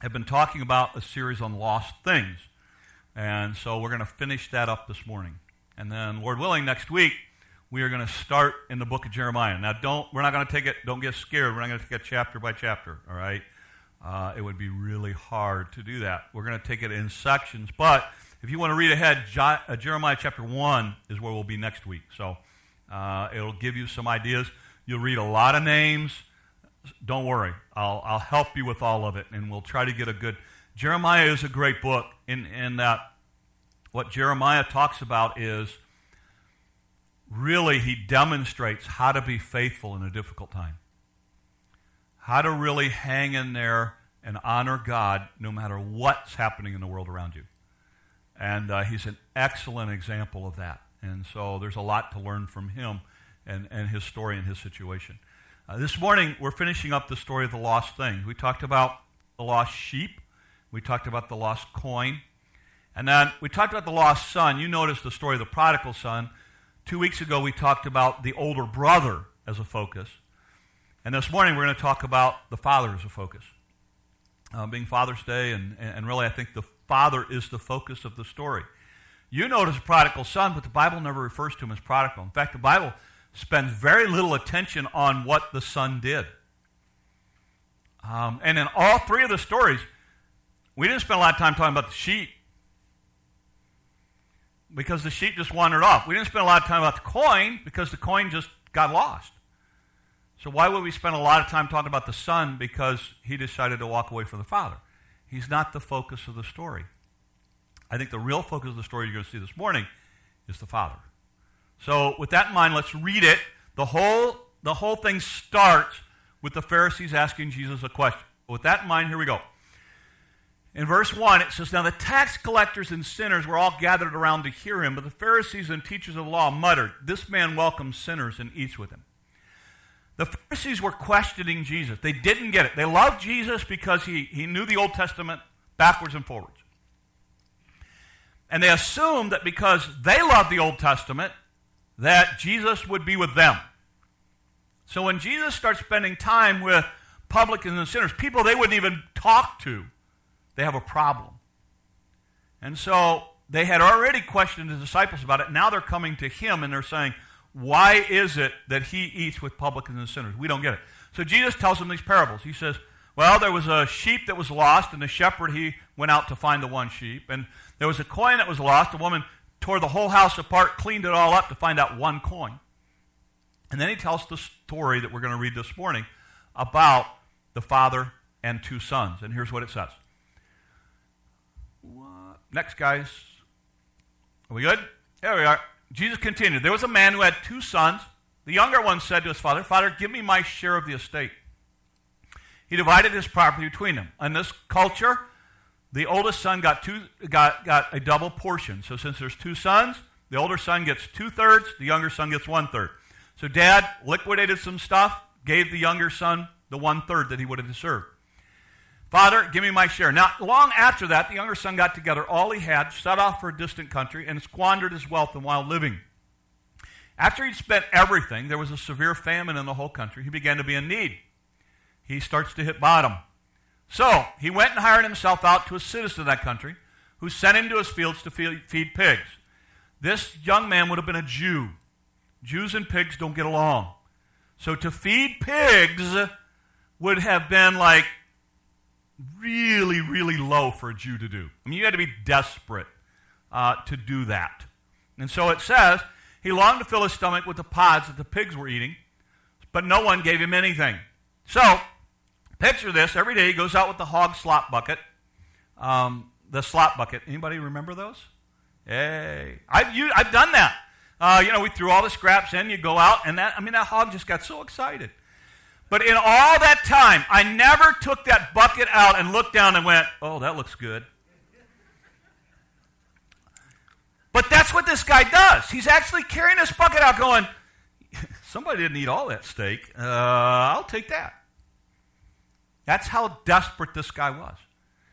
have been talking about a series on lost things. And so we're going to finish that up this morning. And then, Lord willing, next week, we are going to start in the book of Jeremiah. Now, don't, we're not going to take it, don't get scared. We're not going to take it chapter by chapter, all right? Uh, it would be really hard to do that. We're going to take it in sections. But if you want to read ahead, uh, Jeremiah chapter 1 is where we'll be next week. So uh, it'll give you some ideas. You'll read a lot of names. Don't worry, I'll, I'll help you with all of it, and we'll try to get a good. Jeremiah is a great book in, in that what Jeremiah talks about is really he demonstrates how to be faithful in a difficult time, how to really hang in there and honor God no matter what's happening in the world around you. And uh, he's an excellent example of that. And so there's a lot to learn from him and, and his story and his situation. Uh, this morning, we're finishing up the story of the lost things. We talked about the lost sheep, we talked about the lost coin, and then we talked about the lost son. You noticed the story of the prodigal son. Two weeks ago, we talked about the older brother as a focus. And this morning, we're going to talk about the father as a focus. Uh, being Father's Day, and, and really, I think the father is the focus of the story. You notice a prodigal son, but the Bible never refers to him as prodigal. In fact, the Bible spends very little attention on what the son did. Um, and in all three of the stories, we didn't spend a lot of time talking about the sheep because the sheep just wandered off. We didn't spend a lot of time about the coin because the coin just got lost. So why would we spend a lot of time talking about the son because he decided to walk away from the father? He's not the focus of the story. I think the real focus of the story you're going to see this morning is the Father. So, with that in mind, let's read it. The whole, the whole thing starts with the Pharisees asking Jesus a question. With that in mind, here we go. In verse 1, it says, Now the tax collectors and sinners were all gathered around to hear him, but the Pharisees and teachers of the law muttered, This man welcomes sinners and eats with them. The Pharisees were questioning Jesus. They didn't get it. They loved Jesus because he, he knew the Old Testament backwards and forwards. And they assumed that because they loved the Old Testament, that Jesus would be with them. So when Jesus starts spending time with publicans and sinners, people they wouldn't even talk to, they have a problem. And so they had already questioned the disciples about it. Now they're coming to him and they're saying, Why is it that he eats with publicans and sinners? We don't get it. So Jesus tells them these parables. He says, Well, there was a sheep that was lost, and the shepherd he went out to find the one sheep. And there was a coin that was lost. A woman tore the whole house apart, cleaned it all up to find out one coin. And then he tells the story that we're going to read this morning about the father and two sons. And here's what it says. What? Next, guys. Are we good? There we are. Jesus continued. There was a man who had two sons. The younger one said to his father, Father, give me my share of the estate. He divided his property between them. In this culture, the oldest son got, two, got, got a double portion. So since there's two sons, the older son gets two thirds, the younger son gets one third. So dad liquidated some stuff, gave the younger son the one third that he would have deserved. Father, give me my share. Now, long after that, the younger son got together all he had, set off for a distant country, and squandered his wealth in wild living. After he'd spent everything, there was a severe famine in the whole country. He began to be in need. He starts to hit bottom. So he went and hired himself out to a citizen of that country who sent him to his fields to feed pigs. This young man would have been a Jew. Jews and pigs don't get along. So to feed pigs would have been like really, really low for a Jew to do. I mean, you had to be desperate uh, to do that. And so it says he longed to fill his stomach with the pods that the pigs were eating, but no one gave him anything. So Picture this. Every day he goes out with the hog slop bucket. Um, the slop bucket. Anybody remember those? Hey, I've, you, I've done that. Uh, you know, we threw all the scraps in. You go out, and that, I mean, that hog just got so excited. But in all that time, I never took that bucket out and looked down and went, oh, that looks good. But that's what this guy does. He's actually carrying this bucket out going, somebody didn't eat all that steak. Uh, I'll take that. That's how desperate this guy was.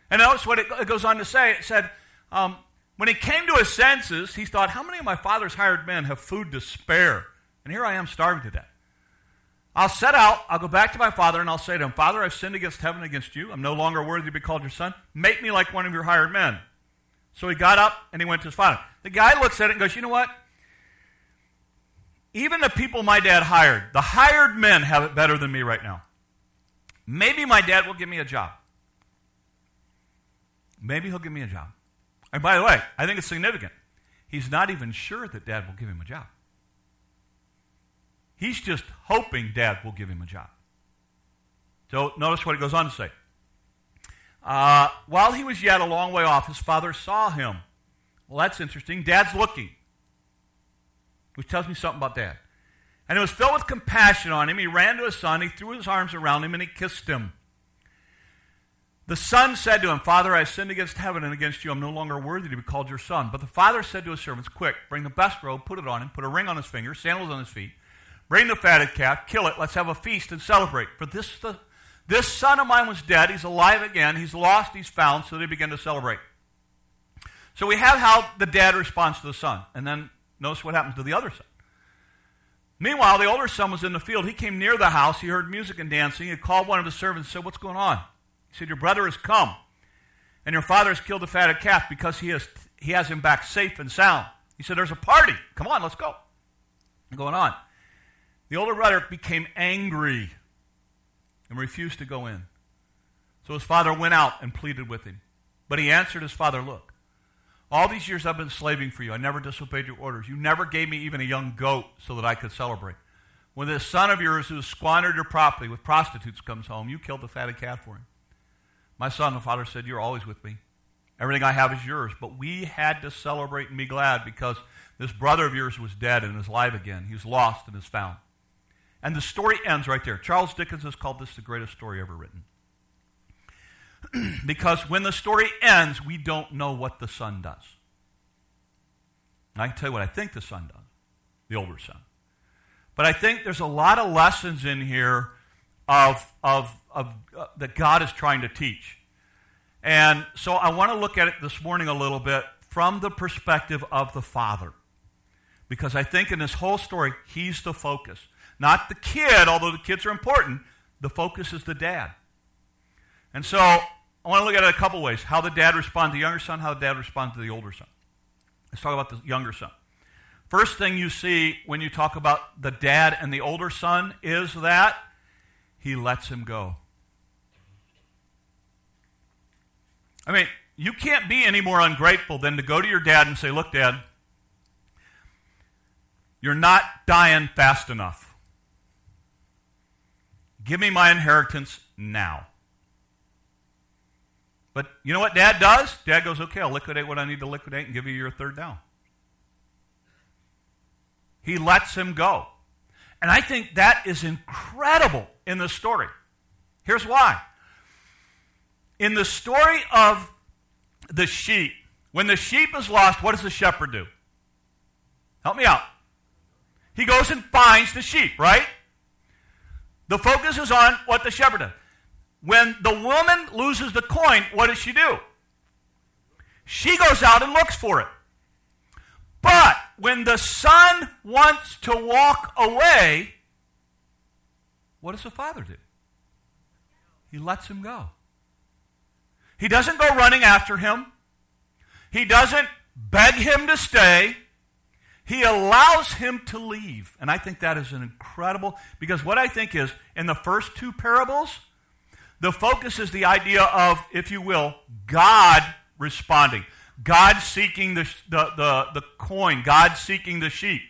And notice what it goes on to say. It said, um, when he came to his senses, he thought, How many of my father's hired men have food to spare? And here I am starving to death. I'll set out, I'll go back to my father, and I'll say to him, Father, I've sinned against heaven against you. I'm no longer worthy to be called your son. Make me like one of your hired men. So he got up and he went to his father. The guy looks at it and goes, You know what? Even the people my dad hired, the hired men have it better than me right now. Maybe my dad will give me a job. Maybe he'll give me a job. And by the way, I think it's significant. He's not even sure that dad will give him a job. He's just hoping dad will give him a job. So notice what he goes on to say. Uh, while he was yet a long way off, his father saw him. Well, that's interesting. Dad's looking, which tells me something about dad. And it was filled with compassion on him. He ran to his son, he threw his arms around him, and he kissed him. The son said to him, Father, I sinned against heaven and against you. I'm no longer worthy to be called your son. But the father said to his servants, Quick, bring the best robe, put it on him, put a ring on his finger, sandals on his feet. Bring the fatted calf, kill it, let's have a feast and celebrate. For this, the, this son of mine was dead, he's alive again, he's lost, he's found, so they begin to celebrate. So we have how the dad responds to the son. And then notice what happens to the other son. Meanwhile, the older son was in the field. He came near the house. He heard music and dancing. He called one of the servants and said, What's going on? He said, Your brother has come, and your father has killed the fatted calf because he has, he has him back safe and sound. He said, There's a party. Come on, let's go. going on. The older brother became angry and refused to go in. So his father went out and pleaded with him. But he answered his father, Look, all these years I've been slaving for you. I never disobeyed your orders. You never gave me even a young goat so that I could celebrate. When this son of yours who has squandered your property with prostitutes comes home, you killed the fatted calf for him. My son, the father said, You're always with me. Everything I have is yours. But we had to celebrate and be glad because this brother of yours was dead and is alive again. He's lost and is found. And the story ends right there. Charles Dickens has called this the greatest story ever written. because when the story ends, we don't know what the son does. And I can tell you what I think the son does, the older son. But I think there's a lot of lessons in here of, of, of uh, that God is trying to teach. And so I want to look at it this morning a little bit from the perspective of the father. Because I think in this whole story, he's the focus. Not the kid, although the kids are important. The focus is the dad. And so I want to look at it a couple ways how the dad responds to the younger son, how the dad responds to the older son. Let's talk about the younger son. First thing you see when you talk about the dad and the older son is that he lets him go. I mean, you can't be any more ungrateful than to go to your dad and say, Look, dad, you're not dying fast enough. Give me my inheritance now. But you know what dad does? Dad goes, okay, I'll liquidate what I need to liquidate and give you your third down. He lets him go. And I think that is incredible in the story. Here's why. In the story of the sheep, when the sheep is lost, what does the shepherd do? Help me out. He goes and finds the sheep, right? The focus is on what the shepherd does. When the woman loses the coin, what does she do? She goes out and looks for it. But when the son wants to walk away, what does the father do? He lets him go. He doesn't go running after him. He doesn't beg him to stay. He allows him to leave. And I think that is an incredible, because what I think is, in the first two parables, the focus is the idea of, if you will, God responding. God seeking the, the, the, the coin, God seeking the sheep.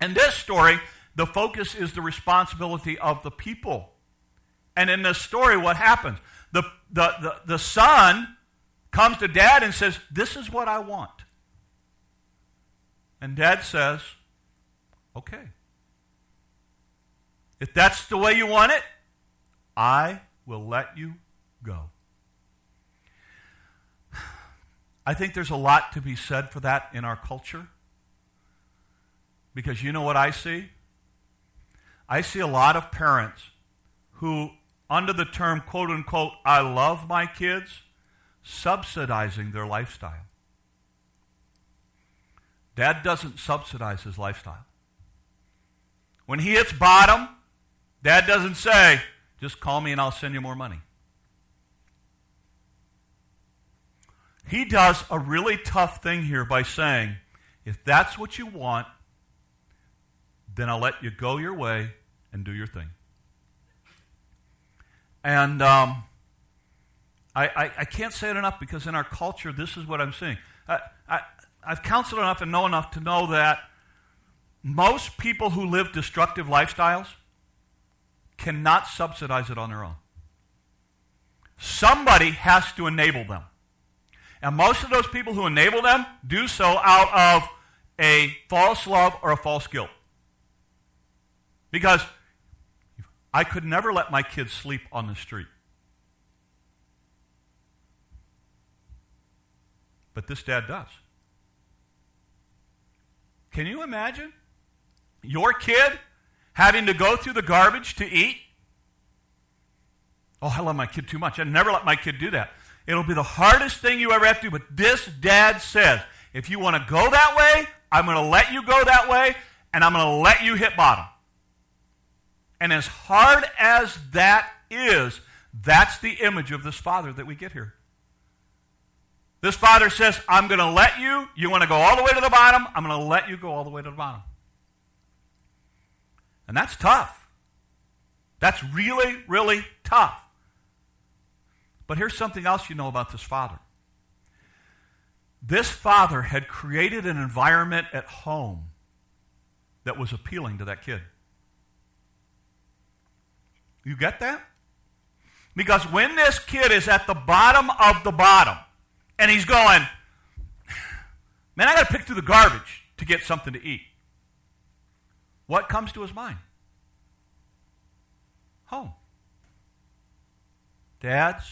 In this story, the focus is the responsibility of the people. And in this story, what happens? The, the, the, the son comes to dad and says, This is what I want. And dad says, Okay. If that's the way you want it, I will let you go. I think there's a lot to be said for that in our culture. Because you know what I see? I see a lot of parents who, under the term quote unquote, I love my kids, subsidizing their lifestyle. Dad doesn't subsidize his lifestyle. When he hits bottom, Dad doesn't say, just call me and I'll send you more money. He does a really tough thing here by saying, if that's what you want, then I'll let you go your way and do your thing. And um, I, I, I, can't say it enough because in our culture, this is what I'm seeing. I, I, I've counseled enough and know enough to know that most people who live destructive lifestyles cannot subsidize it on their own. Somebody has to enable them. And most of those people who enable them do so out of a false love or a false guilt. Because I could never let my kids sleep on the street. But this dad does. Can you imagine your kid having to go through the garbage to eat? Oh, I love my kid too much. I never let my kid do that. It'll be the hardest thing you ever have to do. But this dad says, if you want to go that way, I'm going to let you go that way, and I'm going to let you hit bottom. And as hard as that is, that's the image of this father that we get here. This father says, I'm going to let you. You want to go all the way to the bottom? I'm going to let you go all the way to the bottom. And that's tough. That's really, really tough. But here's something else you know about this father. This father had created an environment at home that was appealing to that kid. You get that? Because when this kid is at the bottom of the bottom and he's going, man, I got to pick through the garbage to get something to eat. What comes to his mind? Home. Dads,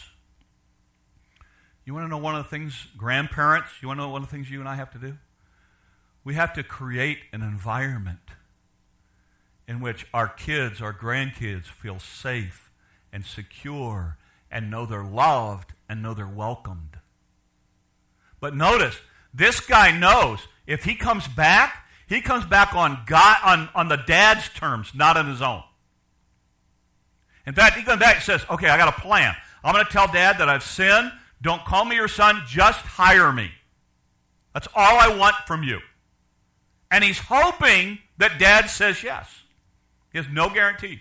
you want to know one of the things, grandparents, you want to know one of the things you and I have to do? We have to create an environment in which our kids, our grandkids, feel safe and secure and know they're loved and know they're welcomed. But notice, this guy knows if he comes back, he comes back on God on, on the dad's terms, not on his own. In fact, he comes back and says, Okay, I got a plan. I'm going to tell dad that I've sinned. Don't call me your son, just hire me. That's all I want from you. And he's hoping that dad says yes. He has no guarantees.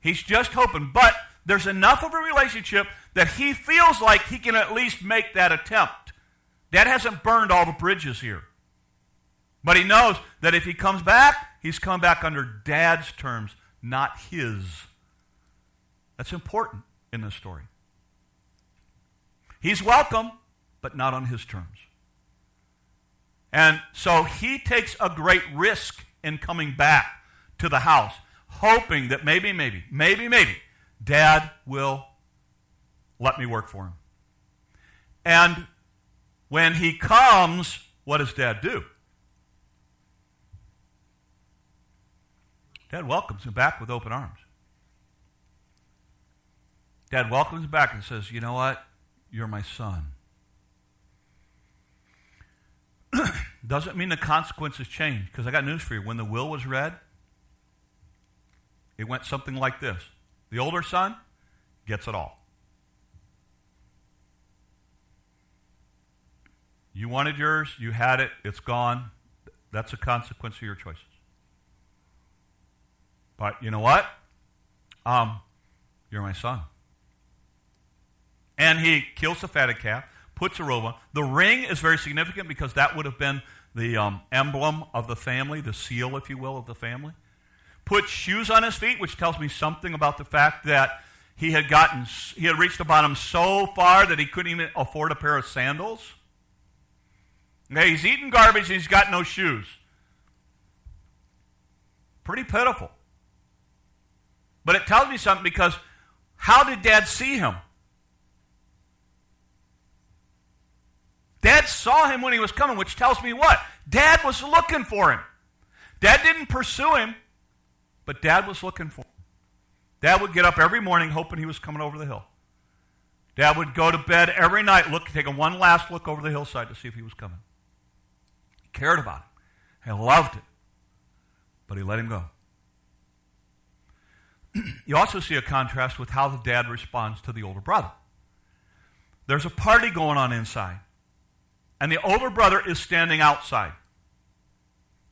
He's just hoping. But there's enough of a relationship that he feels like he can at least make that attempt. Dad hasn't burned all the bridges here. But he knows that if he comes back, he's come back under dad's terms, not his. That's important in this story. He's welcome, but not on his terms. And so he takes a great risk in coming back to the house, hoping that maybe, maybe, maybe, maybe, dad will let me work for him. And when he comes, what does dad do? Dad welcomes him back with open arms. Dad welcomes him back and says, You know what? You're my son. Doesn't mean the consequences change, because I got news for you. When the will was read, it went something like this The older son gets it all. You wanted yours, you had it, it's gone. That's a consequence of your choices. But you know what? Um, you're my son. And he kills the fatted calf, puts a robe on. The ring is very significant because that would have been the um, emblem of the family, the seal, if you will, of the family put shoes on his feet, which tells me something about the fact that he had gotten he had reached the bottom so far that he couldn't even afford a pair of sandals. Okay, he's eating garbage and he's got no shoes. Pretty pitiful. But it tells me something because how did dad see him? Dad saw him when he was coming, which tells me what? Dad was looking for him. Dad didn't pursue him. But dad was looking for him. Dad would get up every morning hoping he was coming over the hill. Dad would go to bed every night, look, take a one last look over the hillside to see if he was coming. He cared about him. He loved him. But he let him go. You also see a contrast with how the dad responds to the older brother. There's a party going on inside, and the older brother is standing outside.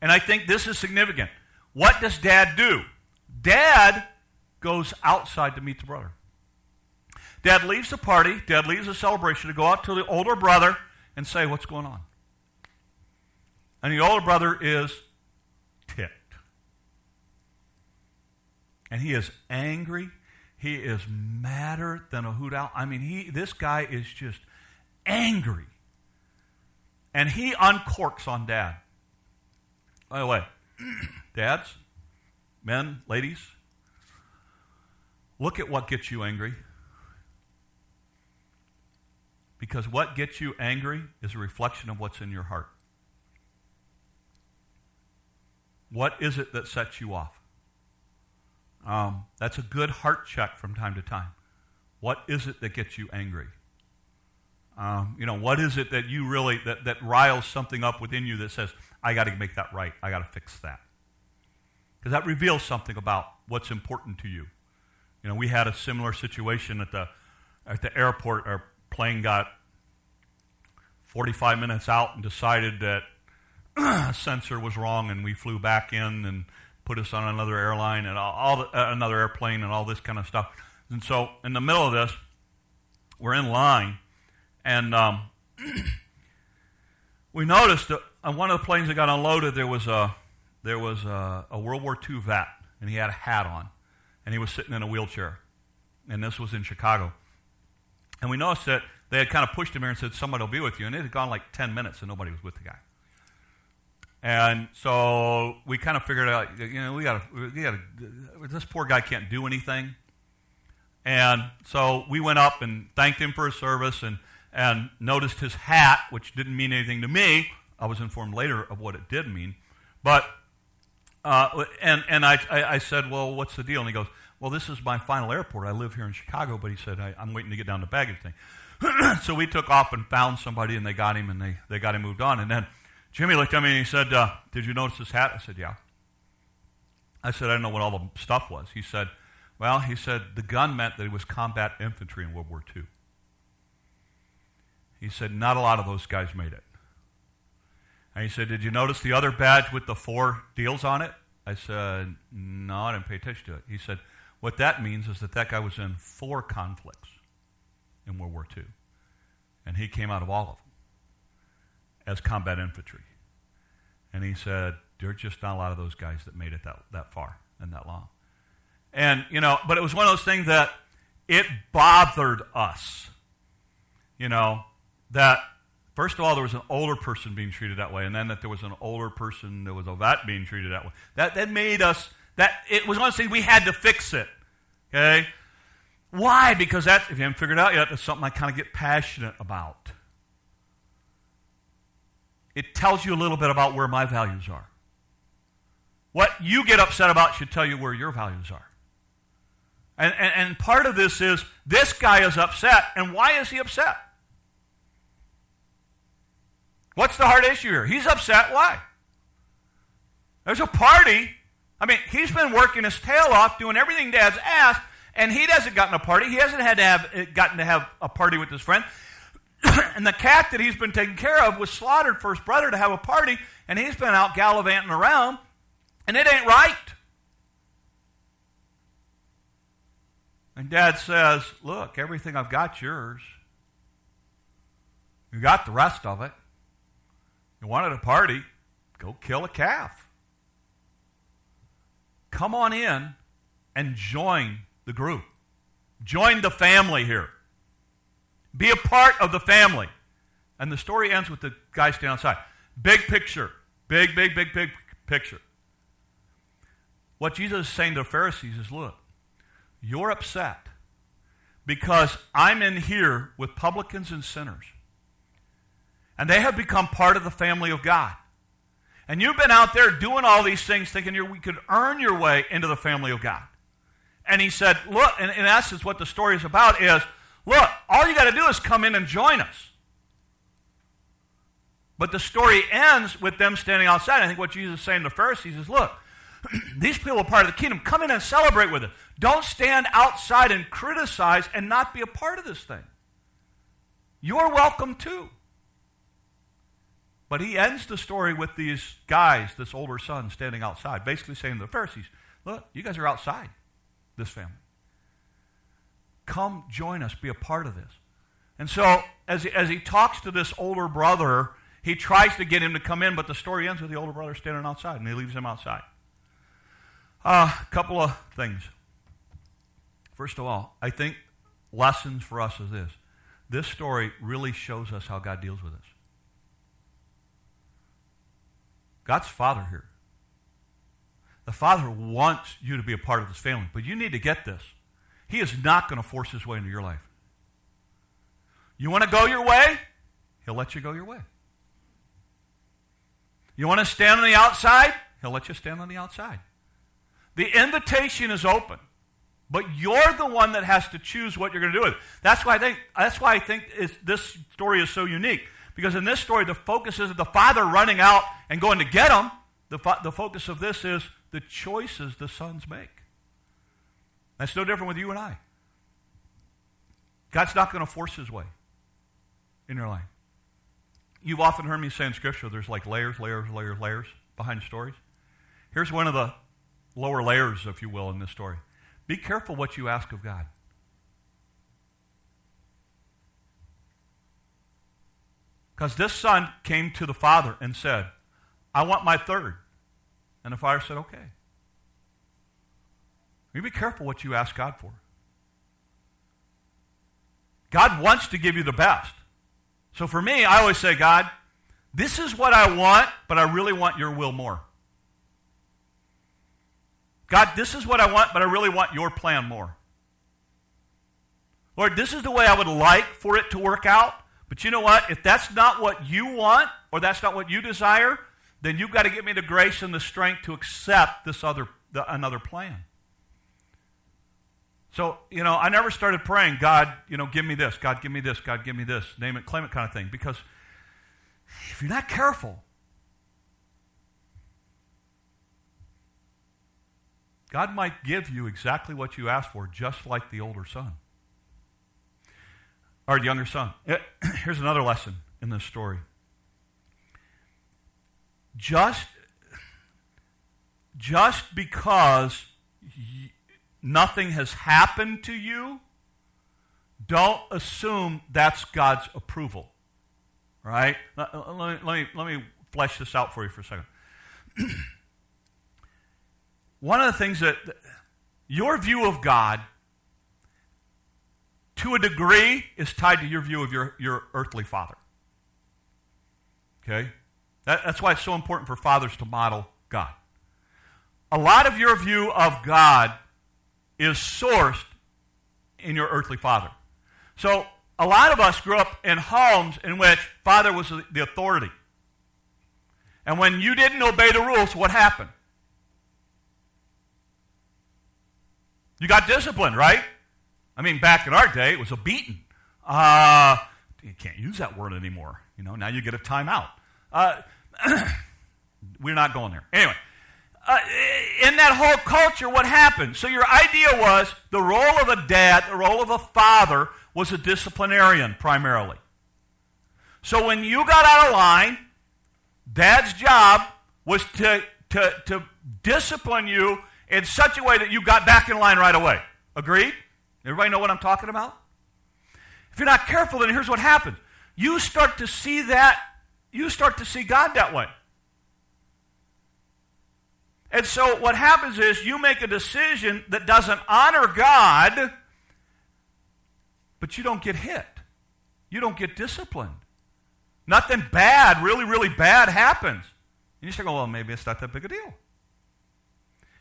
And I think this is significant. What does dad do? Dad goes outside to meet the brother. Dad leaves the party, dad leaves the celebration to go out to the older brother and say, What's going on? And the older brother is And he is angry. He is madder than a hoot owl. I mean, he, this guy is just angry. And he uncorks on dad. By the way, dads, men, ladies, look at what gets you angry. Because what gets you angry is a reflection of what's in your heart. What is it that sets you off? Um, that's a good heart check from time to time. What is it that gets you angry? Um, you know, what is it that you really, that, that riles something up within you that says, I got to make that right. I got to fix that. Because that reveals something about what's important to you. You know, we had a similar situation at the, at the airport. Our plane got 45 minutes out and decided that a sensor was wrong, and we flew back in and put us on another airline and all, all the, uh, another airplane and all this kind of stuff. And so, in the middle of this, we're in line, and um, we noticed that on one of the planes that got unloaded, there was a there was a, a World War II vet, and he had a hat on, and he was sitting in a wheelchair, and this was in Chicago. And we noticed that they had kind of pushed him here and said, "Somebody will be with you," and it had gone like ten minutes, and nobody was with the guy. And so we kind of figured out, you know, we got to, we to, this poor guy can't do anything. And so we went up and thanked him for his service and, and noticed his hat, which didn't mean anything to me. I was informed later of what it did mean. But, uh, and, and I, I, said, well, what's the deal? And he goes, well, this is my final airport. I live here in Chicago, but he said, I, am waiting to get down the baggage thing. so we took off and found somebody, and they got him, and they, they got him moved on. And then Jimmy looked at me and he said, uh, Did you notice his hat? I said, Yeah. I said, I don't know what all the stuff was. He said, Well, he said, the gun meant that he was combat infantry in World War II. He said, Not a lot of those guys made it. And he said, Did you notice the other badge with the four deals on it? I said, No, I didn't pay attention to it. He said, What that means is that that guy was in four conflicts in World War II. And he came out of all of them as combat infantry. And he said, there's just not a lot of those guys that made it that, that far and that long. And, you know, but it was one of those things that it bothered us, you know, that first of all, there was an older person being treated that way, and then that there was an older person, there was a vet being treated that way. That, that made us, that it was one of those things we had to fix it. Okay? Why? Because that, if you haven't figured it out yet, that's something I kind of get passionate about it tells you a little bit about where my values are. What you get upset about should tell you where your values are. And, and, and, part of this is this guy is upset. And why is he upset? What's the hard issue here? He's upset. Why? There's a party. I mean, he's been working his tail off, doing everything Dad's asked, and he hasn't gotten a party. He hasn't had to have gotten to have a party with his friend. and the cat that he's been taking care of was slaughtered for his brother to have a party, and he's been out gallivanting around, and it ain't right. And dad says, Look, everything I've got's yours. You got the rest of it. You wanted a party, go kill a calf. Come on in and join the group. Join the family here. Be a part of the family. And the story ends with the guy standing outside. Big picture. Big, big, big, big picture. What Jesus is saying to the Pharisees is look, you're upset because I'm in here with publicans and sinners. And they have become part of the family of God. And you've been out there doing all these things thinking you could earn your way into the family of God. And he said, look, in, in essence, what the story is about is Look, all you got to do is come in and join us. But the story ends with them standing outside. I think what Jesus is saying to the Pharisees is look, These people are part of the kingdom. Come in and celebrate with us. Don't stand outside and criticize and not be a part of this thing. You're welcome too. But he ends the story with these guys, this older son, standing outside, basically saying to the Pharisees, Look, you guys are outside this family. Come join us, be a part of this. And so, as he, as he talks to this older brother, he tries to get him to come in, but the story ends with the older brother standing outside, and he leaves him outside. A uh, couple of things. First of all, I think lessons for us is this. This story really shows us how God deals with us. God's Father here. The Father wants you to be a part of this family, but you need to get this. He is not going to force his way into your life. You want to go your way? He'll let you go your way. You want to stand on the outside? He'll let you stand on the outside. The invitation is open, but you're the one that has to choose what you're going to do with it. That's why I think, that's why I think this story is so unique. Because in this story, the focus isn't the father running out and going to get him. The, fo- the focus of this is the choices the sons make. That's no different with you and I. God's not going to force his way in your life. You've often heard me say in Scripture there's like layers, layers, layers, layers behind stories. Here's one of the lower layers, if you will, in this story. Be careful what you ask of God. Because this son came to the father and said, I want my third. And the father said, Okay. You be careful what you ask God for. God wants to give you the best. So for me, I always say, God, this is what I want, but I really want your will more. God, this is what I want, but I really want your plan more. Lord, this is the way I would like for it to work out, but you know what? If that's not what you want or that's not what you desire, then you've got to give me the grace and the strength to accept this other the, another plan. So, you know, I never started praying, God, you know, give me this, God, give me this, God, give me this, name it, claim it kind of thing. Because if you're not careful, God might give you exactly what you asked for, just like the older son or the younger son. Eh, here's another lesson in this story. Just, just because nothing has happened to you, don't assume that's God's approval. Right? Let, let, me, let, me, let me flesh this out for you for a second. One of the things that your view of God, to a degree, is tied to your view of your, your earthly father. Okay? That, that's why it's so important for fathers to model God. A lot of your view of God is sourced in your earthly father. So, a lot of us grew up in homes in which father was the authority. And when you didn't obey the rules, what happened? You got disciplined, right? I mean, back in our day, it was a beating. Uh, you can't use that word anymore. You know, now you get a timeout. Uh, we're not going there. Anyway, uh, in that whole culture, what happened? So your idea was the role of a dad, the role of a father, was a disciplinarian primarily. So when you got out of line, dad's job was to, to, to discipline you in such a way that you got back in line right away. Agreed? Everybody know what I'm talking about? If you're not careful, then here's what happens. You start to see that, you start to see God that way. And so what happens is you make a decision that doesn't honor God, but you don't get hit. You don't get disciplined. Nothing bad, really, really bad happens. And you going, well, maybe it's not that big a deal.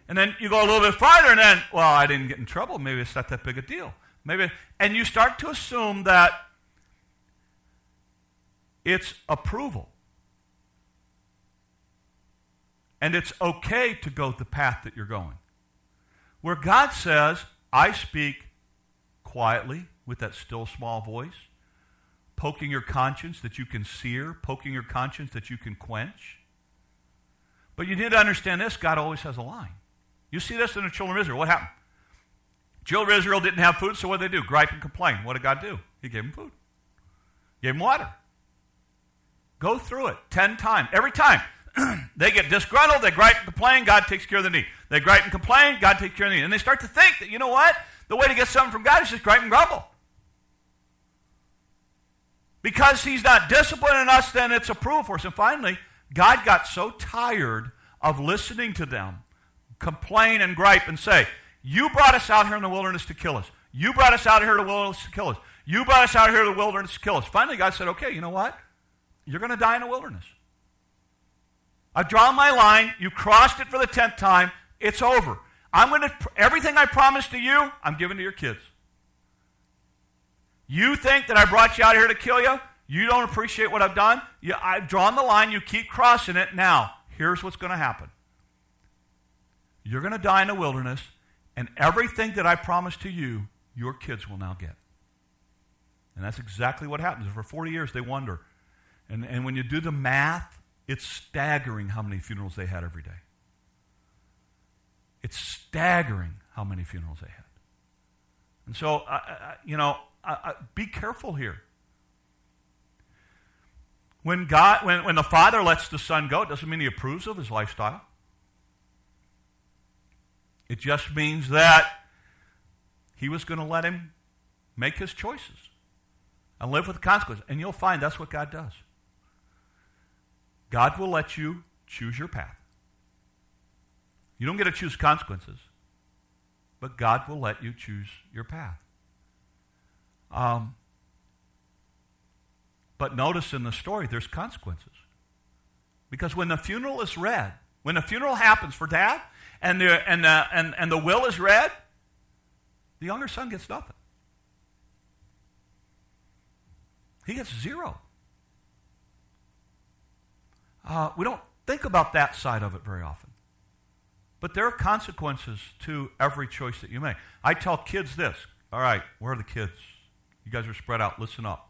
And then you go a little bit farther, and then, well, I didn't get in trouble. Maybe it's not that big a deal. Maybe, and you start to assume that it's approval. And it's okay to go the path that you're going. Where God says, I speak quietly with that still small voice, poking your conscience that you can sear, poking your conscience that you can quench, But you need to understand this God always has a line. You see this in the children of Israel. What happened? Children of Israel didn't have food, so what did they do? Gripe and complain. What did God do? He gave them food, gave them water. Go through it 10 times. Every time they get disgruntled, they gripe and complain, God takes care of the need. They gripe and complain, God takes care of the need. And they start to think that, you know what? The way to get something from God is just gripe and grumble. Because he's not disciplining us, then it's approval for us. And finally, God got so tired of listening to them complain and gripe and say, You brought us out here in the wilderness to kill us. You brought us out here in the wilderness to kill us. You brought us out here in the wilderness to kill us. Finally, God said, Okay, you know what? You're going to die in the wilderness. I've drawn my line. You crossed it for the tenth time. It's over. I'm going to, everything I promised to you, I'm giving to your kids. You think that I brought you out here to kill you? You don't appreciate what I've done? You, I've drawn the line. You keep crossing it. Now, here's what's going to happen you're going to die in the wilderness, and everything that I promised to you, your kids will now get. And that's exactly what happens. For 40 years, they wonder. And, and when you do the math, it's staggering how many funerals they had every day. It's staggering how many funerals they had. And so, uh, uh, you know, uh, be careful here. When God, when, when the Father lets the Son go, it doesn't mean He approves of his lifestyle. It just means that He was going to let him make his choices and live with the consequences. And you'll find that's what God does. God will let you choose your path. You don't get to choose consequences, but God will let you choose your path. Um, but notice in the story, there's consequences. Because when the funeral is read, when the funeral happens for dad, and the, and the, and, and the will is read, the younger son gets nothing. He gets zero. Uh, we don't think about that side of it very often. But there are consequences to every choice that you make. I tell kids this. All right, where are the kids? You guys are spread out. Listen up.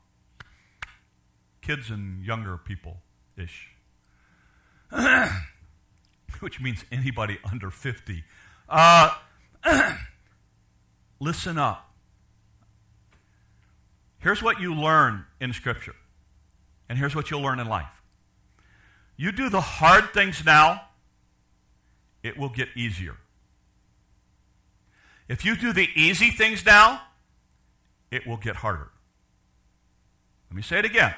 Kids and younger people ish. Which means anybody under 50. Uh, listen up. Here's what you learn in Scripture, and here's what you'll learn in life. You do the hard things now, it will get easier. If you do the easy things now, it will get harder. Let me say it again.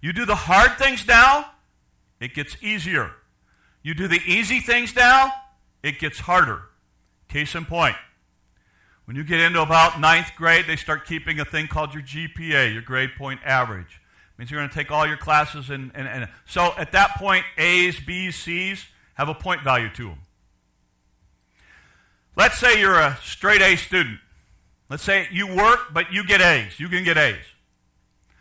You do the hard things now, it gets easier. You do the easy things now, it gets harder. Case in point. When you get into about ninth grade, they start keeping a thing called your GPA, your grade point average. Means you're going to take all your classes and, and, and so at that point, A's, B's, C's have a point value to them. Let's say you're a straight A student. Let's say you work, but you get A's. You can get A's.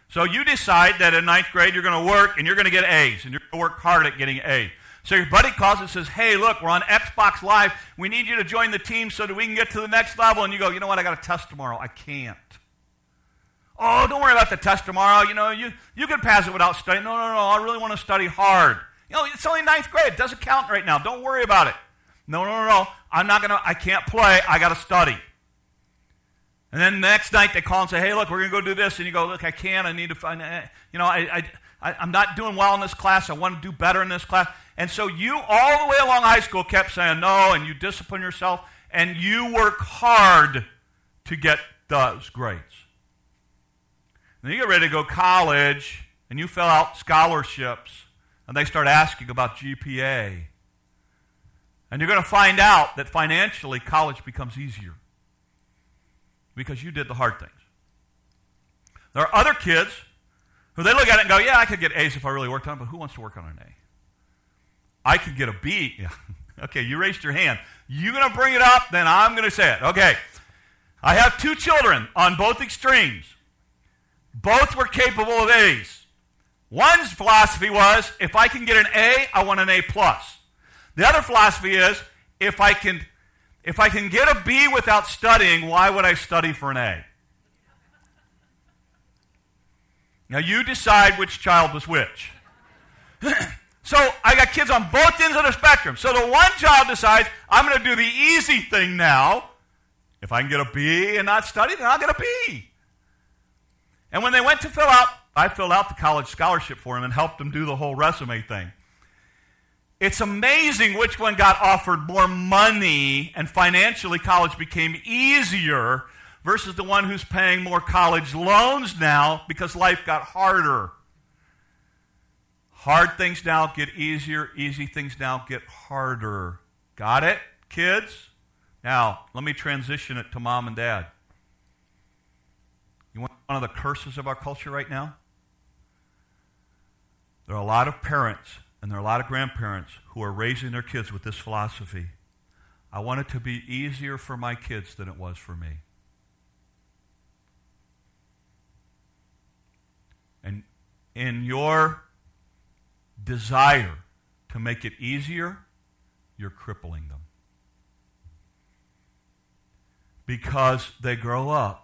So you decide that in ninth grade you're going to work and you're going to get A's and you're going to work hard at getting A's. So your buddy calls and says, Hey, look, we're on Xbox Live. We need you to join the team so that we can get to the next level. And you go, You know what? I got a test tomorrow. I can't. Oh, don't worry about the test tomorrow. You know, you, you can pass it without studying. No, no, no. I really want to study hard. You know, it's only ninth grade. It doesn't count right now. Don't worry about it. No, no, no, no. I'm not going to, I can't play. I got to study. And then the next night they call and say, hey, look, we're going to go do this. And you go, look, I can't. I need to find, eh, you know, I, I, I, am not doing well in this class. I want to do better in this class. And so you, all the way along high school, kept saying no, and you discipline yourself, and you work hard to get those grades. And then you get ready to go college, and you fill out scholarships, and they start asking about GPA. And you're going to find out that financially, college becomes easier because you did the hard things. There are other kids who they look at it and go, Yeah, I could get A's if I really worked on it, but who wants to work on an A? I could get a B. Yeah. okay, you raised your hand. You're going to bring it up, then I'm going to say it. Okay. I have two children on both extremes. Both were capable of A's. One's philosophy was if I can get an A, I want an A plus. The other philosophy is if I can if I can get a B without studying, why would I study for an A? Now you decide which child was which. so I got kids on both ends of the spectrum. So the one child decides, I'm going to do the easy thing now. If I can get a B and not study, then I'll get a B. And when they went to fill out, I filled out the college scholarship for them and helped them do the whole resume thing. It's amazing which one got offered more money and financially college became easier versus the one who's paying more college loans now because life got harder. Hard things now get easier, easy things now get harder. Got it, kids? Now, let me transition it to mom and dad. You want one of the curses of our culture right now? There are a lot of parents and there are a lot of grandparents who are raising their kids with this philosophy. I want it to be easier for my kids than it was for me. And in your desire to make it easier, you're crippling them. Because they grow up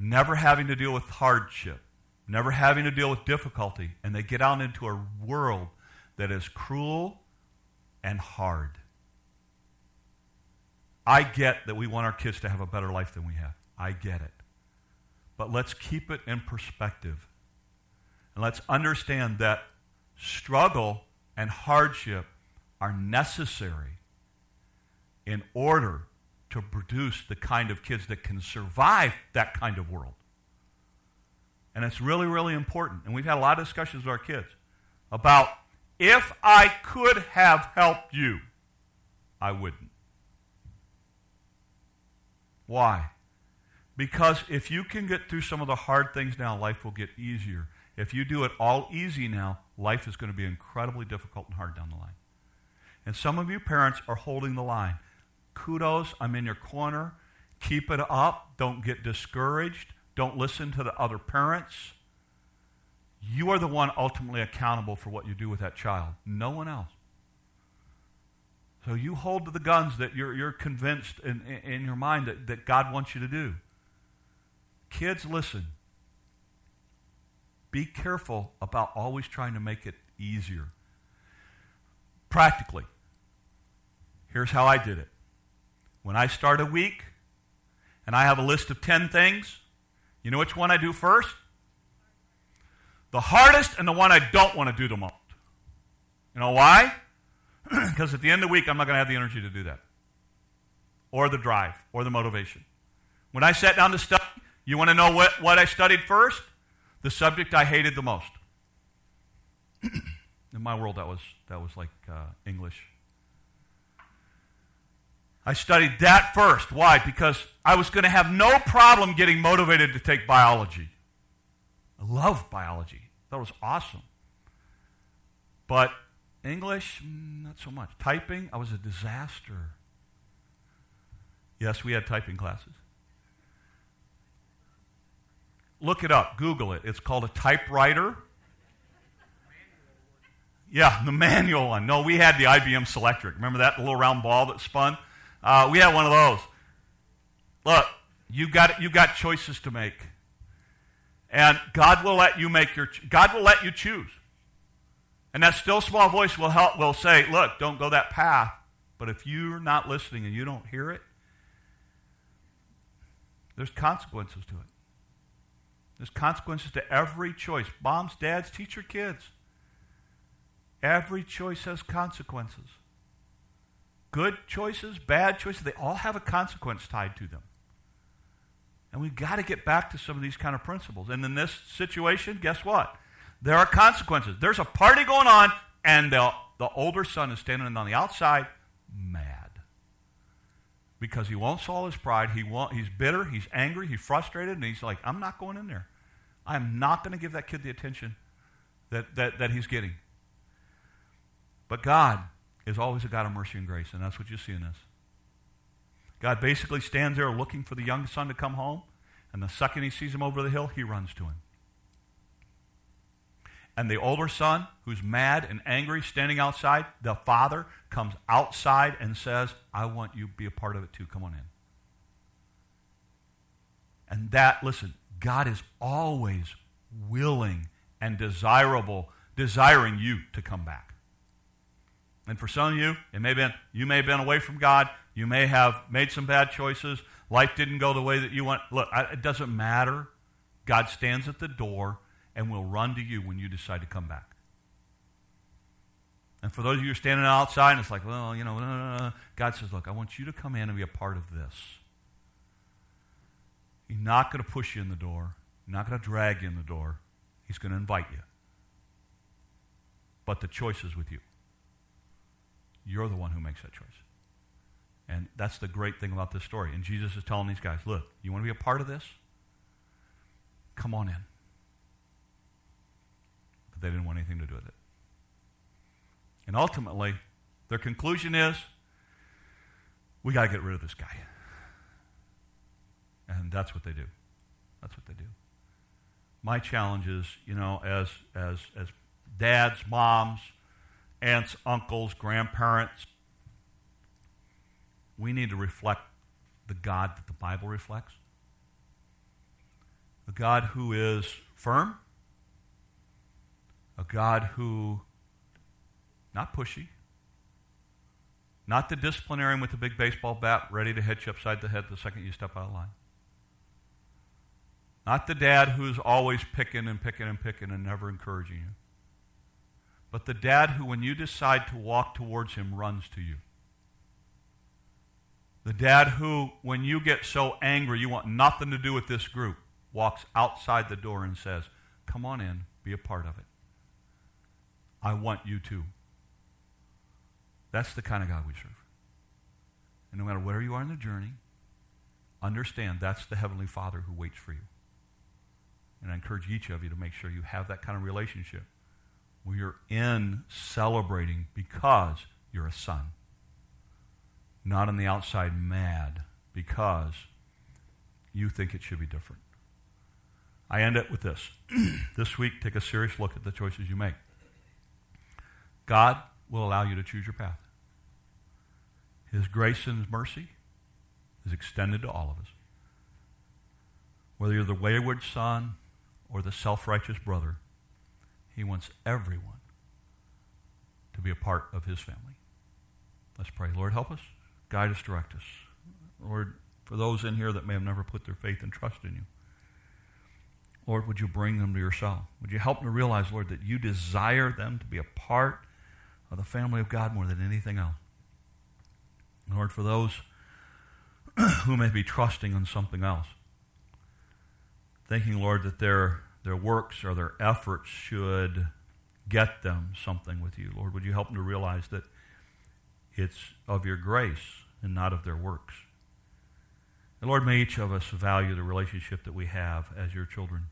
never having to deal with hardship, never having to deal with difficulty, and they get out into a world that is cruel and hard. I get that we want our kids to have a better life than we have. I get it. But let's keep it in perspective. And let's understand that struggle and hardship are necessary in order to produce the kind of kids that can survive that kind of world. And it's really, really important. And we've had a lot of discussions with our kids about if I could have helped you, I wouldn't. Why? Because if you can get through some of the hard things now, life will get easier. If you do it all easy now, life is going to be incredibly difficult and hard down the line. And some of you parents are holding the line. Kudos, I'm in your corner. Keep it up. Don't get discouraged. Don't listen to the other parents. You are the one ultimately accountable for what you do with that child, no one else. So you hold to the guns that you're, you're convinced in, in your mind that, that God wants you to do. Kids, listen. Be careful about always trying to make it easier. Practically, here's how I did it. When I start a week and I have a list of 10 things, you know which one I do first? The hardest and the one I don't want to do the most. You know why? Because at the end of the week, I'm not going to have the energy to do that, or the drive, or the motivation. When I sat down to study, you want to know what, what I studied first? The subject I hated the most. In my world, that was, that was like uh, English. I studied that first. Why? Because I was going to have no problem getting motivated to take biology. I love biology. That was awesome. But English, mm, not so much. Typing, I was a disaster. Yes, we had typing classes. Look it up, Google it. It's called a typewriter. Yeah, the manual one. No, we had the IBM Selectric. Remember that little round ball that spun? Uh, we had one of those. Look, you got you got choices to make, and God will let you make your. God will let you choose, and that still small voice will help. Will say, "Look, don't go that path." But if you're not listening and you don't hear it, there's consequences to it. There's consequences to every choice. Moms, dads, teach your kids. Every choice has consequences. Good choices, bad choices, they all have a consequence tied to them. And we've got to get back to some of these kind of principles. And in this situation, guess what? There are consequences. There's a party going on, and the, the older son is standing on the outside, mad. Because he won't swallow his pride. He won't, he's bitter, he's angry, he's frustrated, and he's like, I'm not going in there. I'm not going to give that kid the attention that, that, that he's getting. But God is always a God of mercy and grace, and that's what you see in this. God basically stands there looking for the young son to come home, and the second he sees him over the hill, he runs to him. And the older son, who's mad and angry, standing outside, the father comes outside and says, I want you to be a part of it too. Come on in. And that, listen, God is always willing and desirable desiring you to come back. And for some of you, it may have been you may have been away from God. You may have made some bad choices. Life didn't go the way that you want. Look, it doesn't matter. God stands at the door and will run to you when you decide to come back. And for those of you who are standing outside and it's like, well, you know, uh, God says, look, I want you to come in and be a part of this. He's not going to push you in the door. He's not going to drag you in the door. He's going to invite you. But the choice is with you. You're the one who makes that choice. And that's the great thing about this story. And Jesus is telling these guys, look, you want to be a part of this? Come on in. But they didn't want anything to do with it. And ultimately, their conclusion is we got to get rid of this guy. And that's what they do. That's what they do. My challenge is, you know, as, as, as dads, moms, aunts, uncles, grandparents, we need to reflect the God that the Bible reflects. A God who is firm, a God who, not pushy, not the disciplinarian with the big baseball bat ready to hit you upside the head the second you step out of line. Not the dad who's always picking and picking and picking and never encouraging you. But the dad who, when you decide to walk towards him, runs to you. The dad who, when you get so angry you want nothing to do with this group, walks outside the door and says, Come on in, be a part of it. I want you to. That's the kind of God we serve. And no matter where you are in the journey, understand that's the Heavenly Father who waits for you. And I encourage each of you to make sure you have that kind of relationship where you're in celebrating because you're a son. Not on the outside mad because you think it should be different. I end it with this. this week, take a serious look at the choices you make. God will allow you to choose your path. His grace and His mercy is extended to all of us. Whether you're the wayward son or the self righteous brother, He wants everyone to be a part of His family. Let's pray. Lord, help us, guide us, direct us. Lord, for those in here that may have never put their faith and trust in you, Lord, would you bring them to yourself? Would you help them to realize, Lord, that you desire them to be a part of the family of God more than anything else? Lord, for those who may be trusting in something else, thinking, Lord, that their, their works or their efforts should get them something with you. Lord, would you help them to realize that it's of your grace and not of their works? And Lord, may each of us value the relationship that we have as your children.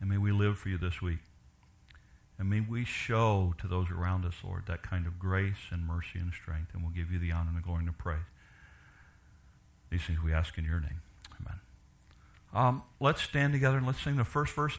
And may we live for you this week. And may we show to those around us, Lord, that kind of grace and mercy and strength. And we'll give you the honor and the glory and the praise. These things we ask in your name. Um, let's stand together and let's sing the first verse.